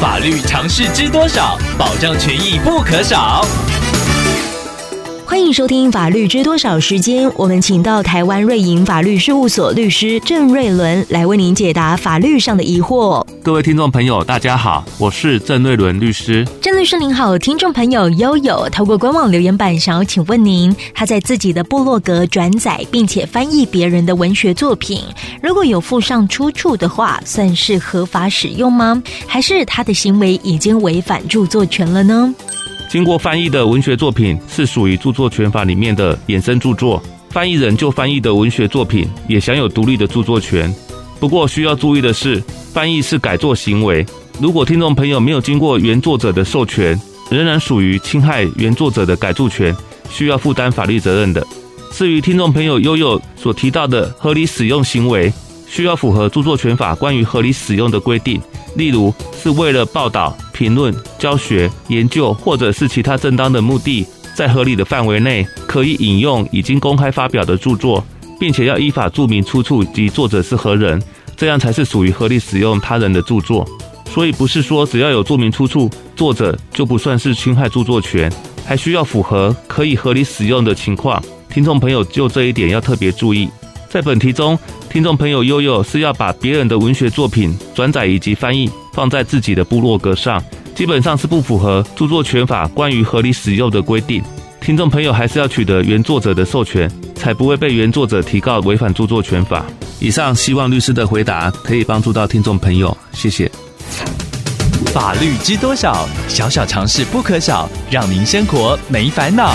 法律常识知多少？保障权益不可少。欢迎收听《法律知多少》时间，我们请到台湾瑞银法律事务所律师郑瑞伦来为您解答法律上的疑惑。各位听众朋友，大家好，我是郑瑞伦律师。郑律师您好，听众朋友悠悠透过官网留言板想要请问您，他在自己的部落格转载并且翻译别人的文学作品，如果有附上出处的话，算是合法使用吗？还是他的行为已经违反著作权了呢？经过翻译的文学作品是属于著作权法里面的衍生著作，翻译人就翻译的文学作品也享有独立的著作权。不过需要注意的是，翻译是改作行为，如果听众朋友没有经过原作者的授权，仍然属于侵害原作者的改着权，需要负担法律责任的。至于听众朋友悠悠所提到的合理使用行为，需要符合著作权法关于合理使用的规定，例如是为了报道。评论、教学、研究，或者是其他正当的目的，在合理的范围内可以引用已经公开发表的著作，并且要依法注明出处及作者是何人，这样才是属于合理使用他人的著作。所以不是说只要有注明出处，作者就不算是侵害著作权，还需要符合可以合理使用的情况。听众朋友就这一点要特别注意。在本题中，听众朋友悠悠是要把别人的文学作品转载以及翻译。放在自己的部落格上，基本上是不符合著作权法关于合理使用的规定。听众朋友还是要取得原作者的授权，才不会被原作者提告违反著作权法。以上希望律师的回答可以帮助到听众朋友，谢谢。法律知多少？小小常识不可少，让您生活没烦恼。